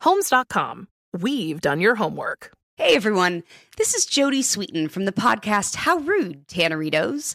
Homes.com. We've done your homework. Hey everyone, this is Jodie Sweetin from the podcast How Rude, Tanneritos.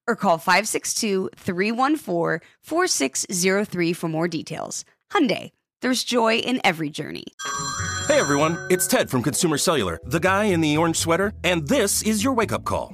or call 562-314-4603 for more details. Hyundai, there's joy in every journey. Hey everyone, it's Ted from Consumer Cellular, the guy in the orange sweater, and this is your wake up call.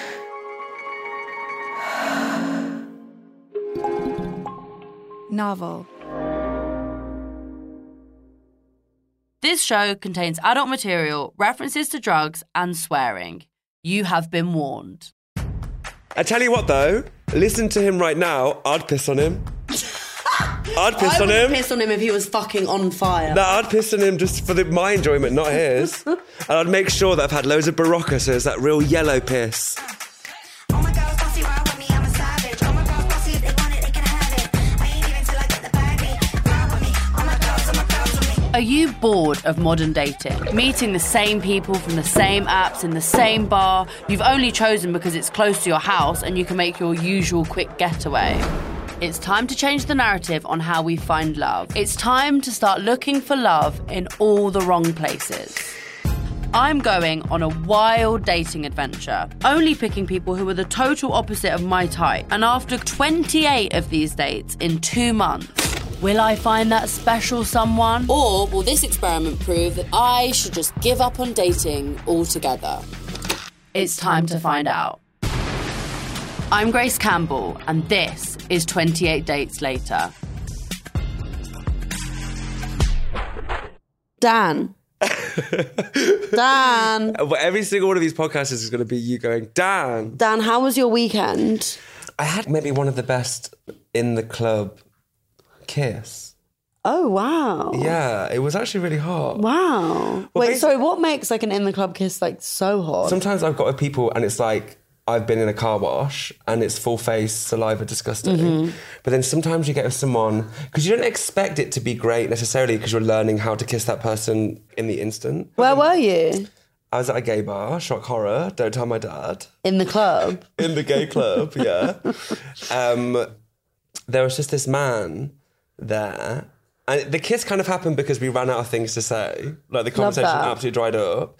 Novel. This show contains adult material, references to drugs, and swearing. You have been warned. I tell you what, though, listen to him right now. I'd piss on him. I'd piss I on would him. piss on him if he was fucking on fire. No, I'd piss on him just for the, my enjoyment, not his. and I'd make sure that I've had loads of Berocca, so it's that real yellow piss. Are you bored of modern dating? Meeting the same people from the same apps in the same bar you've only chosen because it's close to your house and you can make your usual quick getaway? It's time to change the narrative on how we find love. It's time to start looking for love in all the wrong places. I'm going on a wild dating adventure, only picking people who are the total opposite of my type. And after 28 of these dates in two months, will I find that special someone? Or will this experiment prove that I should just give up on dating altogether? It's time to find out. I'm Grace Campbell, and this is 28 Dates Later. Dan. Dan. Uh, but every single one of these podcasts is going to be you going, Dan. Dan, how was your weekend? I had maybe one of the best in the club kiss. Oh, wow. Yeah, it was actually really hot. Wow. Well, Wait, sorry, what makes like an in the club kiss like so hot? Sometimes I've got with people and it's like I've been in a car wash and it's full face saliva disgusting. Mhm. But then sometimes you get with someone because you don't expect it to be great necessarily because you're learning how to kiss that person in the instant. Where were you? I was at a gay bar, shock horror, don't tell my dad. In the club. In the gay club, yeah. Um, there was just this man there. And the kiss kind of happened because we ran out of things to say. Like the conversation absolutely dried up.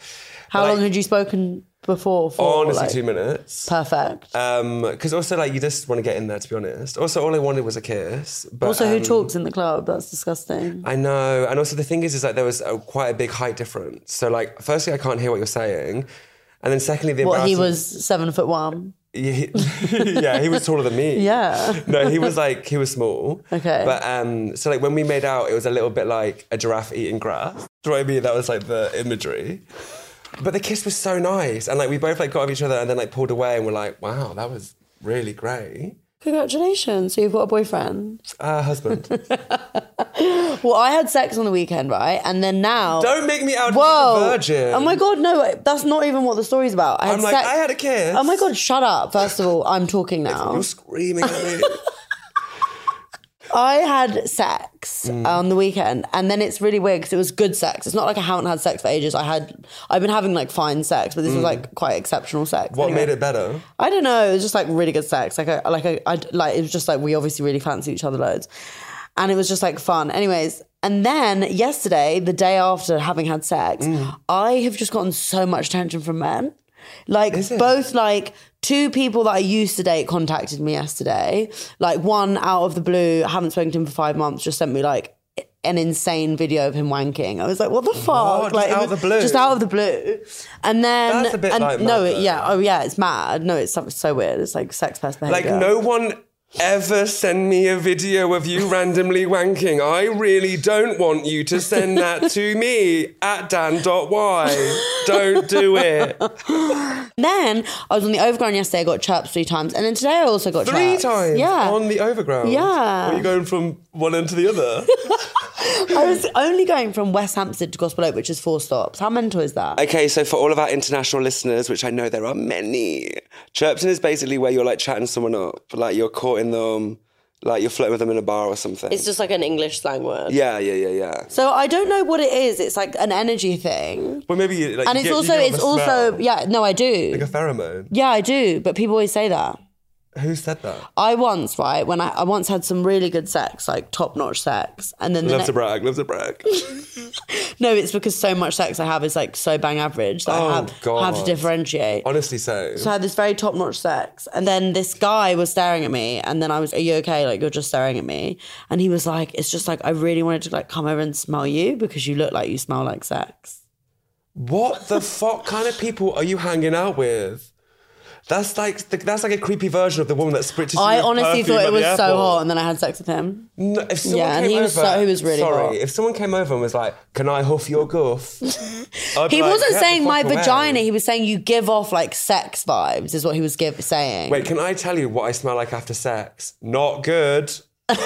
How long had you spoken before? For, Honestly, like- two minutes. Perfect. Because also, like, you just want to get in there, to be honest. Also, all I wanted was a kiss. But, also, who um, talks in the club? That's disgusting. I know. And also, the thing is, is like, there was a, quite a big height difference. So, like, firstly, I can't hear what you're saying. And then, secondly, the What, he was seven foot one? Yeah, he, yeah, he was taller than me. Yeah. No, he was like he was small. Okay. But um, so like when we made out, it was a little bit like a giraffe eating grass. Do you know what I mean? That was like the imagery. But the kiss was so nice, and like we both like got of each other, and then like pulled away, and we're like, wow, that was really great. Congratulations. So you've got a boyfriend. Uh, husband. Well, I had sex on the weekend, right? And then now. Don't make me out Whoa. a virgin. Oh my god, no, that's not even what the story's about. I had I'm like, sex- I had a kiss. Oh my god, shut up. First of all, I'm talking now. You're screaming at me. I had sex Mm. on the weekend, and then it's really weird because it was good sex. It's not like I haven't had sex for ages. I had, I've been having like fine sex, but this was like quite exceptional sex. Mm. what Anyway. made it better? I don't know. It was just like really good sex. Like, I, like, I, I, like it was just like we obviously really fancy each other loads, and it was just like fun. Anyways, and then yesterday, the day after having had sex, Mm. I have just gotten so much attention from men. Like both like two people that I used to date contacted me yesterday. Like one out of the blue, I haven't spoken to him for five months, just sent me like an insane video of him wanking. I was like, what the fuck? Like out of the blue? Just out of the blue. And then That's a bit and like no, it- yeah, oh yeah, it's mad. No, it's so, so weird. It's like sex pest Like no one ever send me a video of you randomly wanking. I really don't want you to send that to me at dan.y. Don't do it. Then I was on the overground yesterday. I got chirped three times, and then today I also got Three chirped. times Yeah, on the overground. Yeah. Were you going from one end to the other? I was only going from West Hampstead to Gospel Oak, which is four stops. How mental is that? Okay, so for all of our international listeners, which I know there are many, chirping is basically where you're like chatting someone up, like you're courting them, um, like you're flirting with them in a bar or something. It's just like an English slang word. yeah, yeah, yeah, yeah. so I don't know what it is. It's like an energy thing, But maybe you, like, and you it's get- you also get it's the also smell, yeah. No, I do. like a pheromone. yeah, I do. But people always say that. Who said that? I once right when I, I once had some really good sex, like top notch sex, and then the Loves to brag. Loves to brag. no, it's because so much sex I have is like so bang average that Oh, I have, have to differentiate. Honestly, so. So I had this very top notch sex. And then this guy was staring at me. And then I was, Are you okay? Like, you're just staring at me. And he was like, It's just like, I really wanted to like come over and smell you because you look like you smell like sex. What the fuck kind of people are you hanging out with? That's like that's like a creepy version of the woman that spritted. I honestly thought it was so hot. And then I had sex with him. No, if someone Yeah, and came he was so- he was really sorry. hot. If someone came over and was like, "Can I huff your guff?" He like, wasn't saying my fuck away." vagina. He was saying you give off like sex vibes, is what he was give, saying. Wait, can I tell you what I smell like after sex? Not good.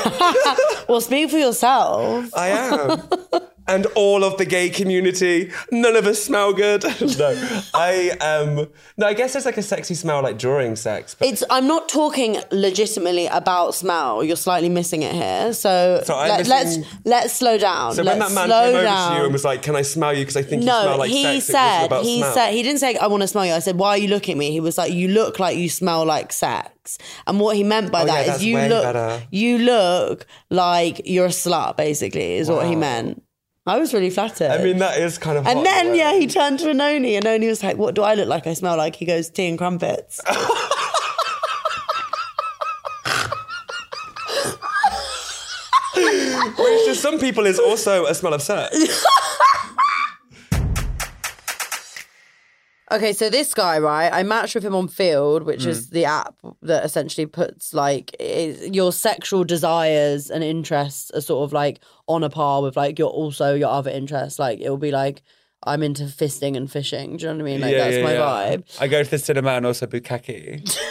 Well, speak for yourself. I am. and all of the gay community, none of us smell good. no, I um, no, I guess there's like a sexy smell like during sex. But It's. I'm not talking legitimately about smell. You're slightly missing it here. So, So I'm let's, let's slow down. so when let's that man slow came over down. to you and was like, "Can I smell you?" Because I think you no, smell like he sex. said he smell. said he didn't say I want to smell you. I said why are you looking at me? He was like you look like you smell like sex. And what he meant by Oh, that yeah, is that's you look better. you look like you're a slut. Basically, is what he meant. I was really flattered. I mean, that is kind of. and then yeah, he turned to Anoni, and Anoni was like, "What do I look like? I smell like." He goes, "Tea and crumpets." which to some people is also a smell of sex. Okay, so this guy, right? I matched with him on Feeld, which Hmm. is the app that essentially puts like is, your sexual desires and interests are sort of like on a par with like your also your other interests. Like it will be like I'm into fisting and fishing. Do you know what I mean? Like that's my vibe. I go to the cinema and also bukkake.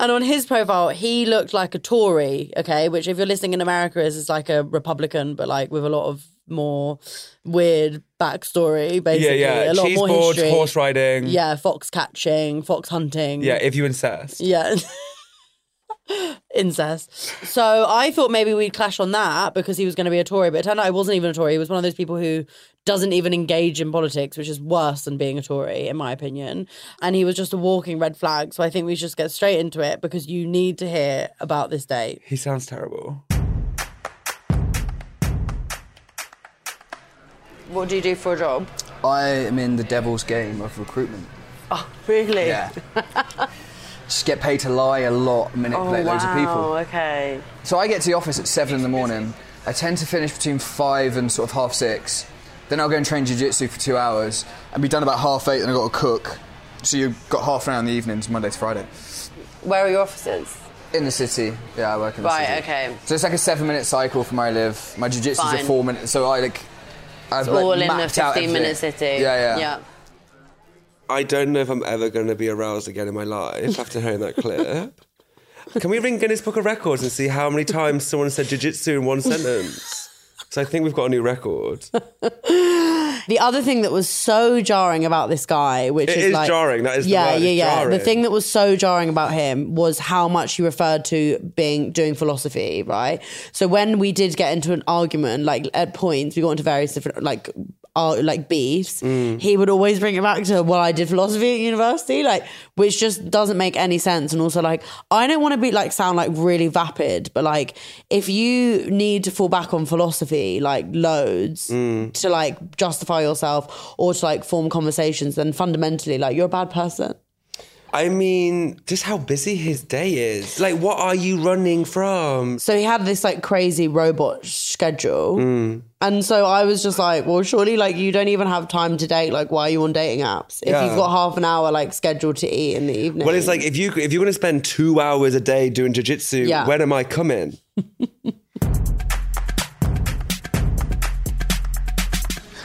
And on his profile, he looked like a Tory. Okay, which if you're listening in America is is like a Republican, but like with a lot of more weird backstory. yeah, Basically, yeah. a lot Cheese more boards, history. horse riding. Yeah, fox catching, fox hunting. Yeah, if you incest. Yeah. Incest. So I thought maybe we'd clash on that because he was going to be a Tory, but it turned out I wasn't even a Tory. He was one of those people who doesn't even engage in politics, which is worse than being a Tory, in my opinion. And he was just a walking red flag. So I think we should just get straight into it because you need to hear about this date. He sounds terrible. What do you do for a job? I am in the devil's game of recruitment. Oh, really? Yeah. Just get paid to lie a lot, manipulate oh, loads of people. wow, Okay. So I get to the office at seven in the morning. I tend to finish between five and sort of half six. Then I'll go and train jiu-jitsu for two hours and be done about half eight. And I've got to cook. So you've got half an hour in the evenings, Monday to Friday. Where are your offices? In the city, yeah, I work in the Right, city. Right, okay. So it's like a seven-minute cycle from where I live. My jiu-jitsu's a four minute. So I like I've It's all in the 15 minute city. Yeah, yeah. Yeah. I don't know if I'm ever going to be aroused again in my life after hearing that clip. Can we ring Guinness Book of Records and see how many times someone said jiu-jitsu in one sentence? Because I think we've got a new record. The other thing that was so jarring about this guy, which It is, is like, jarring, that is the yeah, yeah, yeah. The thing that was so jarring about him was how much he referred to being doing philosophy, right? So when we did get into an argument, like at points, we got into various different like. Uh, like beefs, Mm. he would always bring it back to well, I did philosophy at university, like which just doesn't make any sense. And also, like I don't want to be like sound like really vapid, but like if you need to fall back on philosophy like loads Mm. to like justify yourself or to like form conversations, then fundamentally like you're a bad person. I mean, just how busy his day is. Like, what are you running from? So he had this like crazy robot schedule. Mm. And so I was just like, well, surely like you don't even have time to date. Like, why are you on dating apps? If Yeah. you've got half an hour like scheduled to eat in the evening. Well, it's like if you if you're going to spend two hours a day doing jiu-jitsu, Yeah. when am I coming?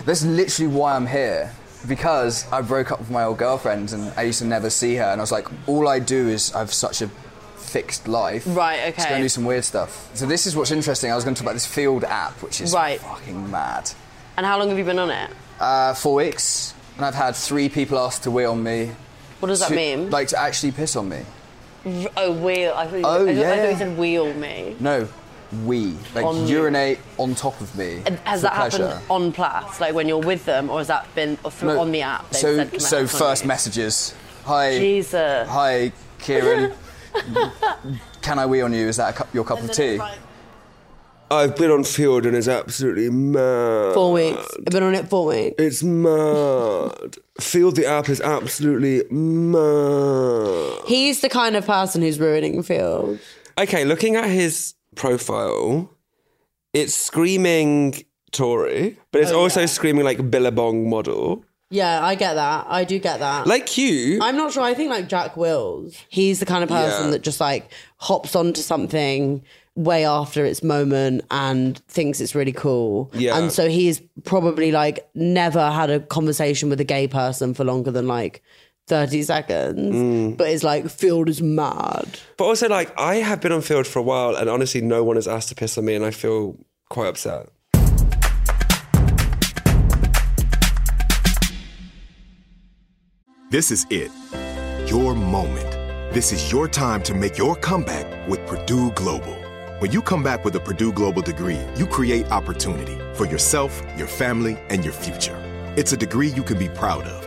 That's literally why I'm here. Because I broke up with my old girlfriend and I used to never see her. And I was like, all I do is I have such a fixed life. Right, Let's go okay. and do some weird stuff. So this is what's interesting. I was going to talk about this Feeld app, which is Right. fucking mad. And how long have you been on it? Uh, four weeks, and I've had three people ask to wee on me. What does that mean? Like to actually piss on me. Oh, wheel. I thought you, Oh, I, thought, I yeah. thought you said wheel me. No, wee. Like On you. urinate on top of me. And Has that pleasure. happened on Plus, like when you're with them, or has that been or through, No, on the app? So, said, so first you?" messages. Hi. Jesus. Hi, Kieran. Can I wee on you? Is that a cup, your cup of tea? I've been on Feeld and it's absolutely mad. four weeks. I've been on it four weeks. It's mad. Feeld the app is absolutely mad. He's the kind of person who's ruining Feeld. Okay, looking at his profile, it's screaming Tory, but it's Oh, also yeah. screaming like Billabong model. Yeah, I get that. I do get that. Like you. I'm not sure. I think like Jack Wills. He's the kind of person Yeah. that just like hops onto something way after its moment and thinks it's really cool. Yeah. And so he's probably like never had a conversation with a gay person for longer than like 30 seconds, Mm. but it's like, Feeld is mad. But also, like, I have been on Feeld for a while, and honestly, no one has asked to piss on me, and I feel quite upset. This is it. Your moment. This is your time to make your comeback with Purdue Global. When you come back with a Purdue Global degree, you create opportunity for yourself, your family, and your future. It's a degree you can be proud of,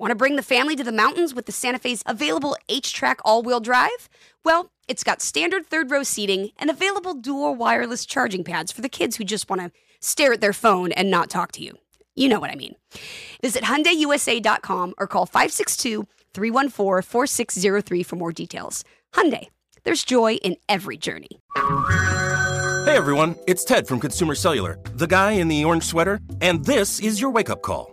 Want to bring the family to the mountains with the Santa Fe's available HTRAC all-wheel drive? Well, it's got standard third row seating and available dual wireless charging pads for the kids who just want to stare at their phone and not talk to you. You know what I mean. Visit HyundaiUSA.com or call 562-314-4603 for more details. Hyundai, there's joy in every journey. Hey everyone, it's Ted from Consumer Cellular, the guy in the orange sweater, and this is your wake up call.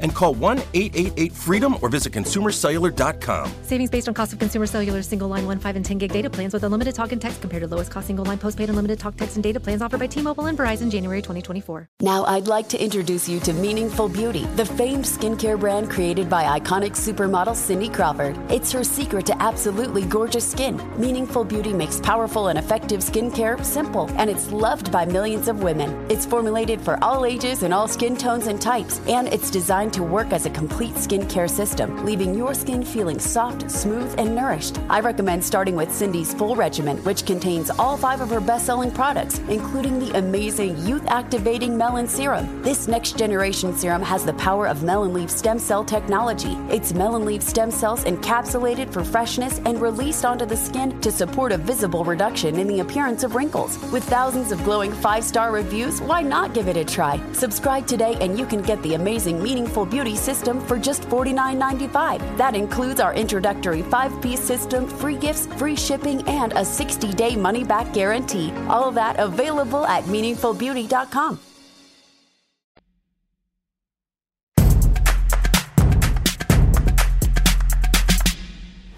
And call 1 888 freedom or visit consumercellular.com. Savings based on cost of consumer cellular single line 1, 5, and 10 gig data plans with unlimited talk and text compared to lowest cost single line postpaid unlimited talk, text, and data plans offered by T Mobile and Verizon January 2024. Now, I'd like to introduce you to Meaningful Beauty, the famed skincare brand created by iconic supermodel Cindy Crawford. It's her secret to absolutely gorgeous skin. Meaningful Beauty makes powerful and effective skincare simple, and it's loved by millions of women. It's formulated for all ages and all skin tones and types, and it's designed to work as a complete skincare system, leaving your skin feeling soft, smooth, and nourished. I recommend starting with Cindy's full regimen, which contains all five of her best selling products, including the amazing youth activating melon serum. This next generation serum has the power of melon leaf stem cell technology. It's melon leaf stem cells encapsulated for freshness and released onto the skin to support a visible reduction in the appearance of wrinkles. With thousands of glowing five star reviews, why not give it a try? Subscribe today and you can get the amazing Meaningful Beauty system for just $49.95. That includes our introductory five piece system, free gifts, free shipping, and a 60 day money back guarantee. All of that available at meaningfulbeauty.com.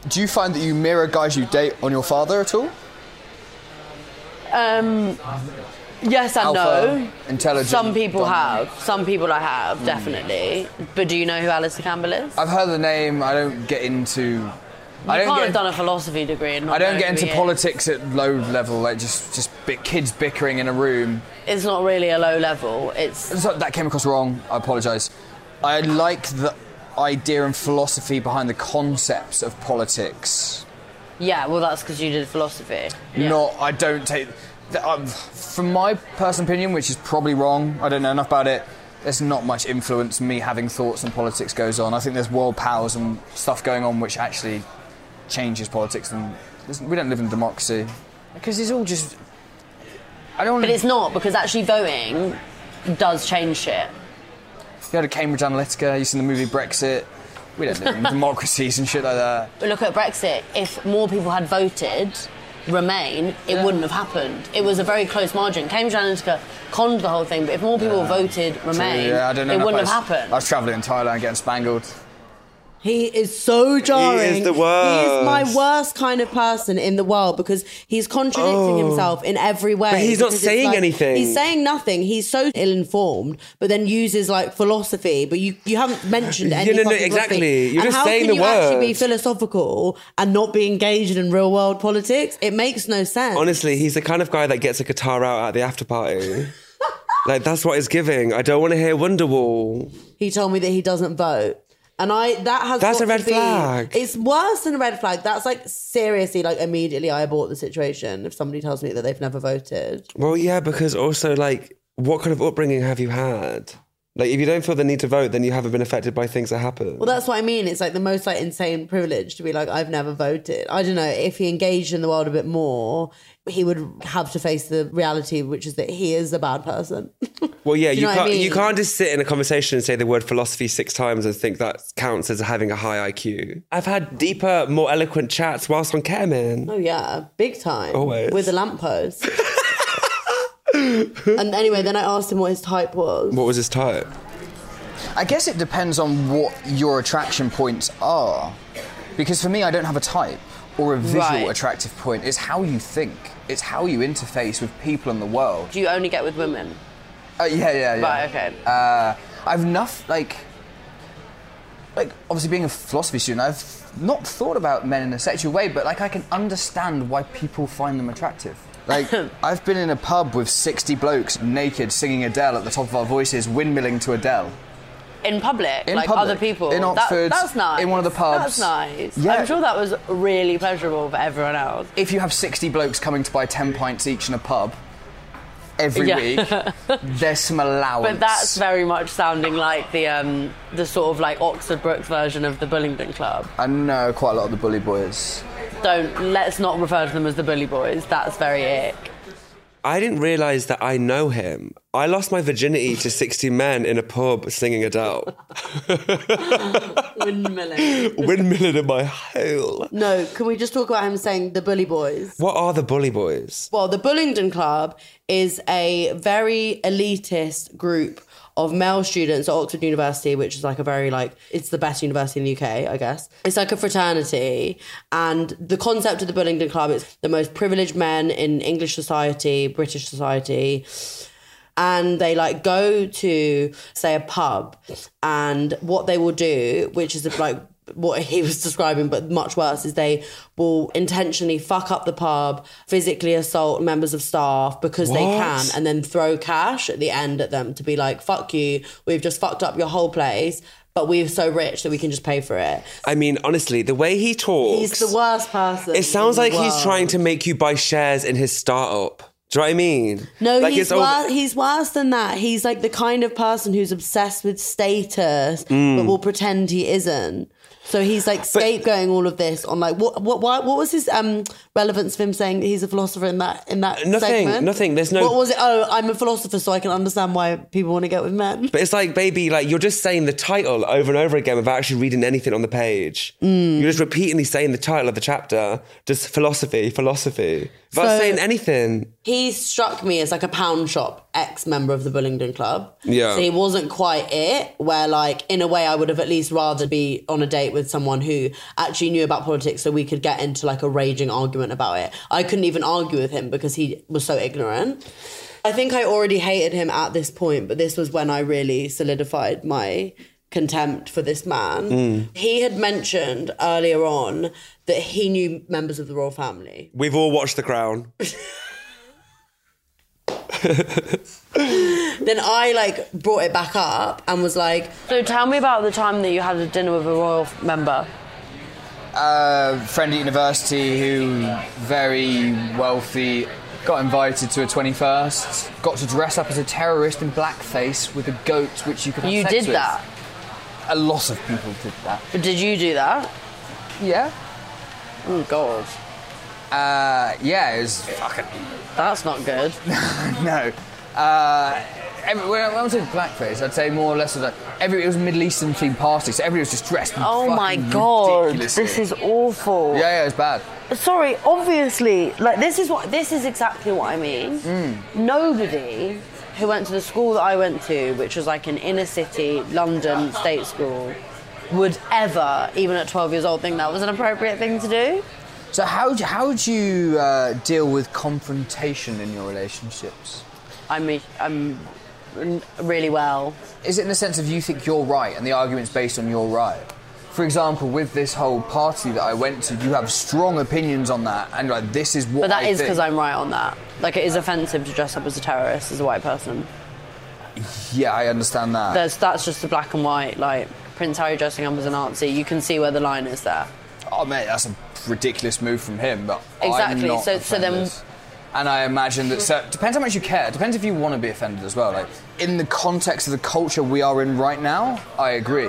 Do you find that you mirror guys you date on your father at all? Um, yes and Alpha, no. intelligent, Some people dominant. have. Some people I have, definitely. But do you know who Alastair Campbell is? I've heard the name. I don't get into. You I don't can't get. have done a philosophy degree and not I don't get into he is. politics at low level, like just just kids bickering in a room. It's not really a low level. It's So that came across wrong. I apologise. I like the idea and philosophy behind the concepts of politics. yeah. Well, that's because you did philosophy. Yeah. Not, I don't take. Um, From my personal opinion, which is probably wrong, I don't know enough about it. There's not much influence me having thoughts on politics goes on. I think there's world powers and stuff going on which actually changes politics, and we don't live in democracy because it's all just. I don't. But it's not because actually voting does change shit. You had a Cambridge Analytica. You seen the movie Brexit. We don't live in democracies and shit like that. But look at Brexit. If more people had voted Remain, it wouldn't have happened. It was a very close margin. Cambridge Analytica conned the whole thing, but if more people voted Remain, Yeah, I don't know it wouldn't have happened. I was travelling in Thailand getting spangled. He is so jarring. He is the worst. He is my worst. kind of person in the world because he's contradicting oh. himself in every way. Oh. But he's not saying like- anything. He's saying nothing. He's so ill-informed, but then uses like philosophy. But you you haven't mentioned any Yeah, no, no, exactly. philosophy. You're and just how saying can the you actually be words. philosophical and not be engaged in real world politics? It makes no sense. Honestly, he's the kind of guy that gets a guitar out at the after party. like that's what he's giving. I don't want to hear Wonderwall. he told me that he doesn't vote. And I that has That's a red be- flag. It's worse than a red flag. That's like seriously like immediately I abort the situation if somebody tells me that they've never voted. Well, yeah, because also like, what kind of upbringing have you had? Like, if you don't feel the need to vote, then you haven't been affected by things that happen. Well, that's what I mean. It's like the most like insane privilege to be like, I've never voted. I don't know if he engaged in the world a bit more, he would have to face the reality, which is that he is a bad person. Well, yeah, you, you know what I can't mean? you can't just sit in a conversation and say the word philosophy six times and think that counts as having a high IQ. I've had deeper, more eloquent chats whilst on Kemen. oh yeah, big time. Always. with a lamppost. and anyway, then I asked him what his type was. What was his type? I guess it depends on what your attraction points are. Because for me, I don't have a type or a visual Right. attractive point. It's how you think, it's how you interface with people in the world. Do you only get with women? Uh, yeah, yeah, yeah. Right, okay. Uh, I've enough, like, like, obviously being a philosophy student, I've not thought about men in a sexual way, but like, I can understand why people find them attractive. Like, I've been in a pub with 60 blokes naked singing Adele at the top of our voices, windmilling to Adele. In public, In like public. other people. In That- Oxford, that's nice. in one of the pubs. That's nice. Yeah. I'm sure that was really pleasurable for everyone else. If you have 60 blokes coming to buy 10 pints each in a pub every Yeah. week, there's some allowance. But that's very much sounding like the um, the sort of like Oxford Brookes version of the Bullingdon Club. I know quite a lot of the bully boys. Don't let's not refer to them as the Bully Boys. That's very ick. I didn't realise that I know him. I lost my virginity to 60 men in a pub singing Adele. Windmilling. Windmilling in my hole. No, can we just talk about him saying the bully boys? What are the bully boys? Well, the Bullingdon Club is a very elitist group of male students at Oxford University, which is like a very like it's the best university in the UK, I guess. It's like a fraternity, and the concept of the Bullingdon Club is the most privileged men in English society, British society and they like go to say a pub and what they will do which is like what he was describing but much worse is they will intentionally fuck up the pub physically assault members of staff because they can and then throw cash at the end at them to be like fuck you we've just fucked up your whole place but we're so rich that we can just pay for it I mean, honestly, the way he talks. he's the worst person It sounds like he's trying to make you buy shares in his startup. Do you know what I mean? No, like he's, wor- he's worse than that. He's like the kind of person who's obsessed with status, Mm. but will pretend he isn't. So he's like scapegoating all of this on like what what what, what was his um relevance of him saying that he's a philosopher in that in that Nothing, segment? nothing. There's no- What was it? Oh, I'm a philosopher, so I can understand why people want to get with men. But it's like, baby, like you're just saying the title over and over again without actually reading anything on the page. Mm. You're just repeatedly saying the title of the chapter, just philosophy, philosophy, without So- saying anything. He struck me as like a pound shop ex member of the Bullingdon Club. Yeah. So he wasn't quite it, where like in a way I would have at least rather be on a date with someone who actually knew about politics so we could get into like a raging argument about it. I couldn't even argue with him because he was so ignorant. I think I already hated him at this point, but this was when I really solidified my contempt for this man. Mm. He had mentioned earlier on that he knew members of the royal family. We've all watched The Crown. then I like brought it back up and was like, So tell me about the time that you had a dinner with a royal member. Uh, friend at university who very wealthy got invited to a 21st got to dress up as a terrorist in blackface with a goat which you could have You sex did with. that? A lot of people did that But did you do that? yeah Oh god. uh, yeah it was fucking That's not good. no uh, every, when I was in blackface I'd say more or less of that every it was a Middle Eastern themed party so everybody was just dressed Oh my god. This is awful. yeah yeah it's bad Sorry, obviously, like this is what this is exactly what I mean. Nobody who went to the school that I went to, which was like an inner city London state school, would ever, even at 12 years old, think that was an appropriate thing to do. so how do, how do you uh, deal with confrontation in your relationships I mean, I'm really well. Is it in the sense of you think you're right and the argument's based on your right? For example, with this whole party that I went to, you have strong opinions on that, and like this is what. But that I is because I'm right on that. Like, it is offensive to dress up as a terrorist as a white person. Yeah, I understand that. There's, that's just the black and white. Like, Prince Harry dressing up as a Nazi, you can see where the line is there. oh mate, that's a ridiculous move from him. But I'm Exactly, so- so then- And I imagine that so, depends how much you care. Depends if you want to be offended as well. Like in the context of the culture we are in right now, I agree.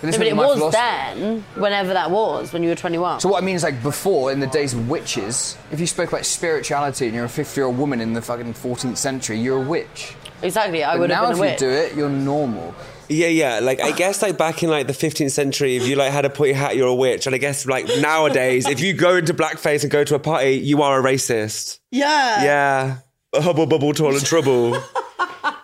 But, No, but it wasn't my was philosophy. then, whenever that was, when you were 21. So what I mean is like before, in the days of witches, if you spoke about spirituality and you're a 50-year-old woman in the fucking 14th century, you're a witch. Exactly, I would have now been a if you do it, you're normal. Yeah, yeah. Like I guess like back in like the 15th century, if you like had a put your hat, you're a witch. And I guess like nowadays, if you go into blackface and go to a party, you are a racist. yeah. Yeah. A hubble bubble tall and trouble.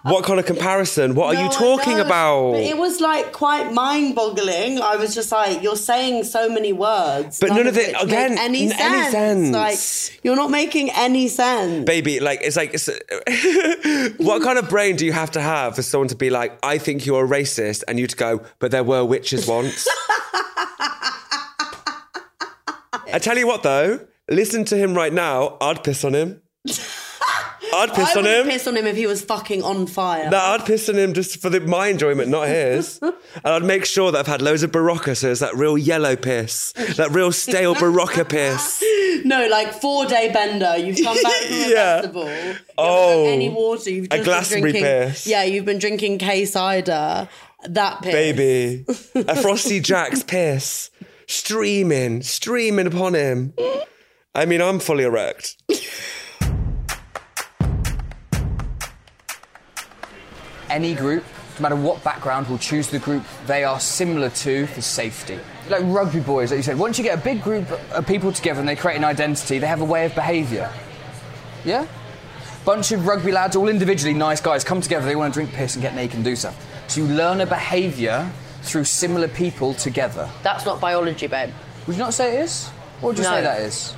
what kind of comparison? What are you talking about? But it was like quite mind boggling. I was just like, you're saying so many words. But none of it- again, any sense. any sense. Like, you're not making any sense. Baby, like it's like it's, what kind of brain do you have to have for someone to be like, I think you're a racist, and you to go, but there were witches once. I tell you what, though, listen to him right now. I'd piss on him. I'd piss I on him. piss on him if he was fucking on fire. No, I'd piss on him just for the, my enjoyment, not his. and I'd make sure that I've had loads of Berocca, so it's that real yellow piss, that real stale Berocca piss. No, like four day bender. You've come back from a Yeah. festival. You Oh, any water. You've a just been Glastonbury drinking. piss. Yeah, you've been drinking K cider. That piss. Baby, a Frosty Jack's piss, streaming, streaming upon him. I mean, I'm fully erect. Any group, no matter what background, will choose the group they are similar to for safety. Like rugby boys, like you said, once you get a big group of people together and they create an identity, they have a way of behaviour. Yeah? bunch of rugby lads, all individually nice guys, come together. They want to drink piss and get naked and do stuff. So you learn a behaviour through similar people together. That's not biology, babe. Would you not say it is? What would you No. say that is?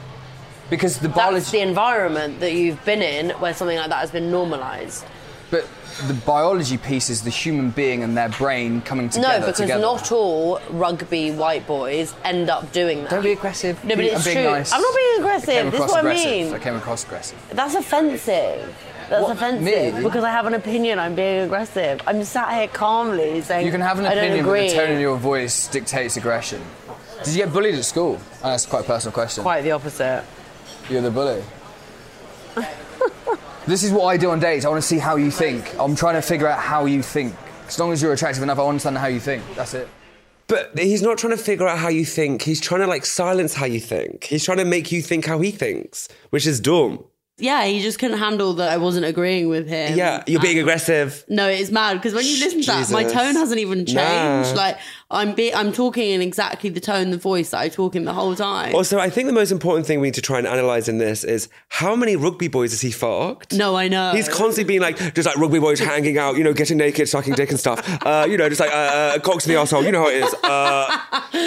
Because the biology. That's the environment that you've been in where something like that has been normalised. But the biology piece is the human being and their brain coming together. no, because together. not all rugby white boys end up doing that. Don't be aggressive. No, but I'm it's being true. nice. I'm not being aggressive. This is across what I mean. I came across aggressive. That's offensive. That's What, offensive me? because I have an opinion. I'm being aggressive. I'm sat here calmly saying You can have an opinion, but the tone of your voice dictates aggression. Did you get bullied at school? Oh, that's quite a personal question. Quite the opposite. You're the bully. This is what I do on dates. I want to see how you think. I'm trying to figure out how you think. As long as you're attractive enough, I want to understand how you think. That's it. But he's not trying to figure out how you think. He's trying to like silence how you think. He's trying to make you think how he thinks, which is dumb. Yeah, he just couldn't handle that I wasn't agreeing with him. Yeah, you're being aggressive. No, it's mad because when you listen to that, my tone hasn't even changed. Nah. Like I'm be- I'm talking in exactly the tone, the voice that I talk in the whole time. Also, I think the most important thing we need to try and analyze in this is how many rugby boys has he fucked? no, I know. He's constantly being like, just like rugby boys hanging out, you know, getting naked, sucking dick and stuff. Uh, you know, just like uh, uh, cocks in the asshole. You know how it is. Uh,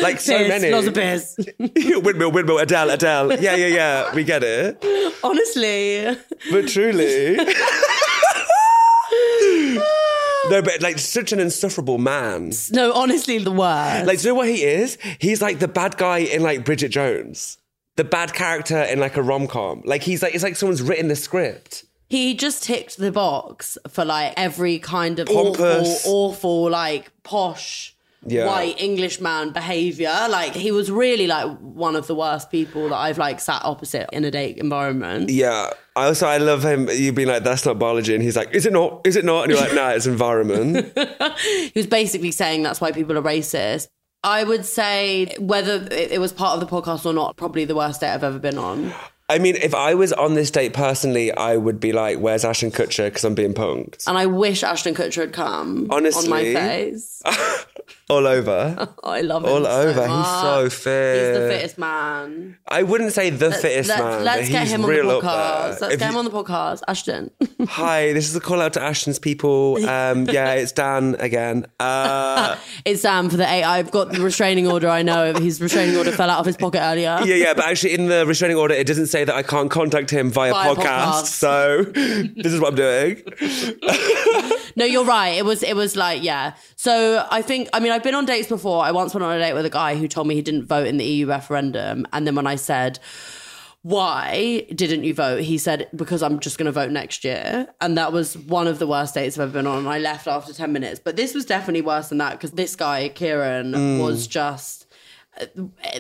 like so many. lots of piss. windmill, windmill, Adele, Adele. Yeah, yeah, yeah. We get it. Honestly, But truly. no, but like such an insufferable man. no, honestly, the worst. Like, do you know what he is? He's like the bad guy in like Bridget Jones. The bad character in like a rom com. Like he's like it's like someone's written the script. he just ticked the box for like every kind of Pompous. awful, awful, like posh. Yeah. White Englishman behavior. Like he was really like one of the worst people that I've like sat opposite in a date environment. Yeah. I also I love him. You being like, that's not biology, and he's like, is it not? Is it not? And you're like, nah, it's environment. he was basically saying that's why people are racist. I would say whether it it was part of the podcast or not, probably the worst date I've ever been on. I mean, if I was on this date personally, I would be like, where's Ashton Kutcher? Because I'm being punked. And I wish Ashton Kutcher had come Honestly. on my face. All over. Oh, I love him. All so over. He's so fit. He's the fittest man. I wouldn't say the Let- fittest let's, man, Let's get him on the podcast. Let's If get you- him on the podcast. Ashton. Hi, this is a call out to Ashton's people. Um, yeah, it's Dan again. Uh, it's Sam for the eight. I've got the restraining order. I know his restraining order fell out of his pocket earlier. yeah, yeah, but actually, in the restraining order, it doesn't say that I can't contact him via, Via podcast. podcast. So this is what I'm doing. No, you're right. It was it was like yeah. So I think I mean I've been on dates before. I once went on a date with a guy who told me he didn't vote in the EU referendum, and then when I said why didn't you vote? He said because I'm just going to vote next year, and that was one of the worst dates I've ever been on. And I left after ten minutes, but this was definitely worse than that because this guy Kieran Mm. was just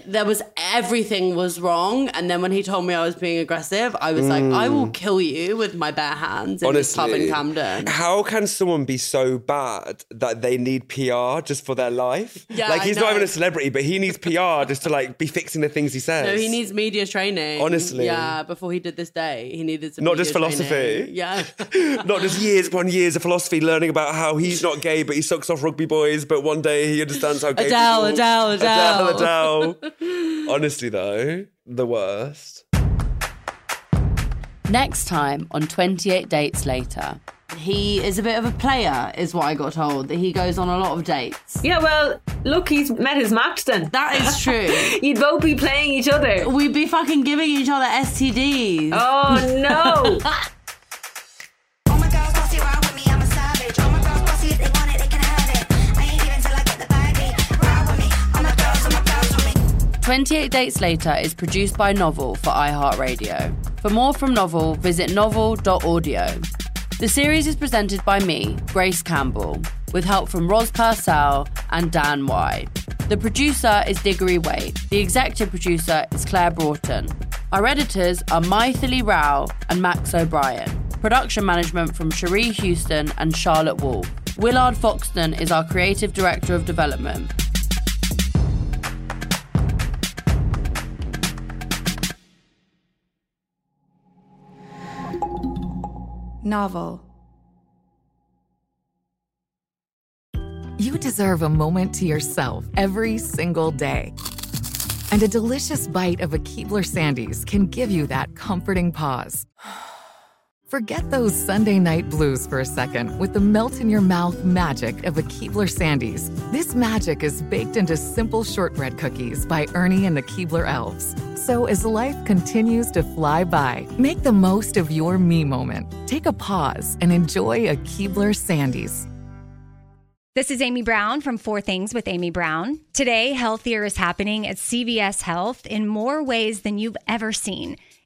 there was everything was wrong and then when he told me I was being aggressive I was like I will mm. kill you with my bare hands in this pub in Camden how can someone be so bad that they need PR just for their life? Yeah, like he's not even a celebrity, but he needs PR just to like be fixing the things he says. No, he needs media training. Honestly. Yeah, before he did this day, he needed some Not just philosophy. training. Yeah. not just years upon years of philosophy, learning about how he's not gay, but he sucks off rugby boys. But one day he understands how gay Adele, people- Adele, Adele. Adele, Adele. Honestly, though, the worst. Next time on 28 Dates Later. He is a bit of a player, is what I got told. That he goes on a lot of dates. Yeah, well, look, he's met his match then. That is true. You'd both be playing each other. We'd be fucking giving each other STDs. Oh no! Twenty-eight Dates Later is produced by Novel for iHeartRadio. For more from Novel, visit novel.audio. The series is presented by me, Grace Campbell, with help from Roz Purcell and Dan Y. The producer is Diggory Waite. The executive producer is Claire Broughton. Our editors are Maithili Rao and Max O'Brien. Production management from Cherie Houston and Charlotte Wall. Willard Foxton is our creative director of development. Novel. You deserve a moment to yourself every single day. And a delicious bite of a Keebler Sandies can give you that comforting pause. Forget those Sunday night blues for a second with the melt in your mouth magic of a Keebler Sandies. This magic is baked into simple shortbread cookies by Ernie and the Keebler Elves. So as life continues to fly by, make the most of your me moment. Take a pause and enjoy a Keebler Sandies. This is Amy Brown from Four Things with Amy Brown. Today, healthier is happening at CVS Health in more ways than you've ever seen.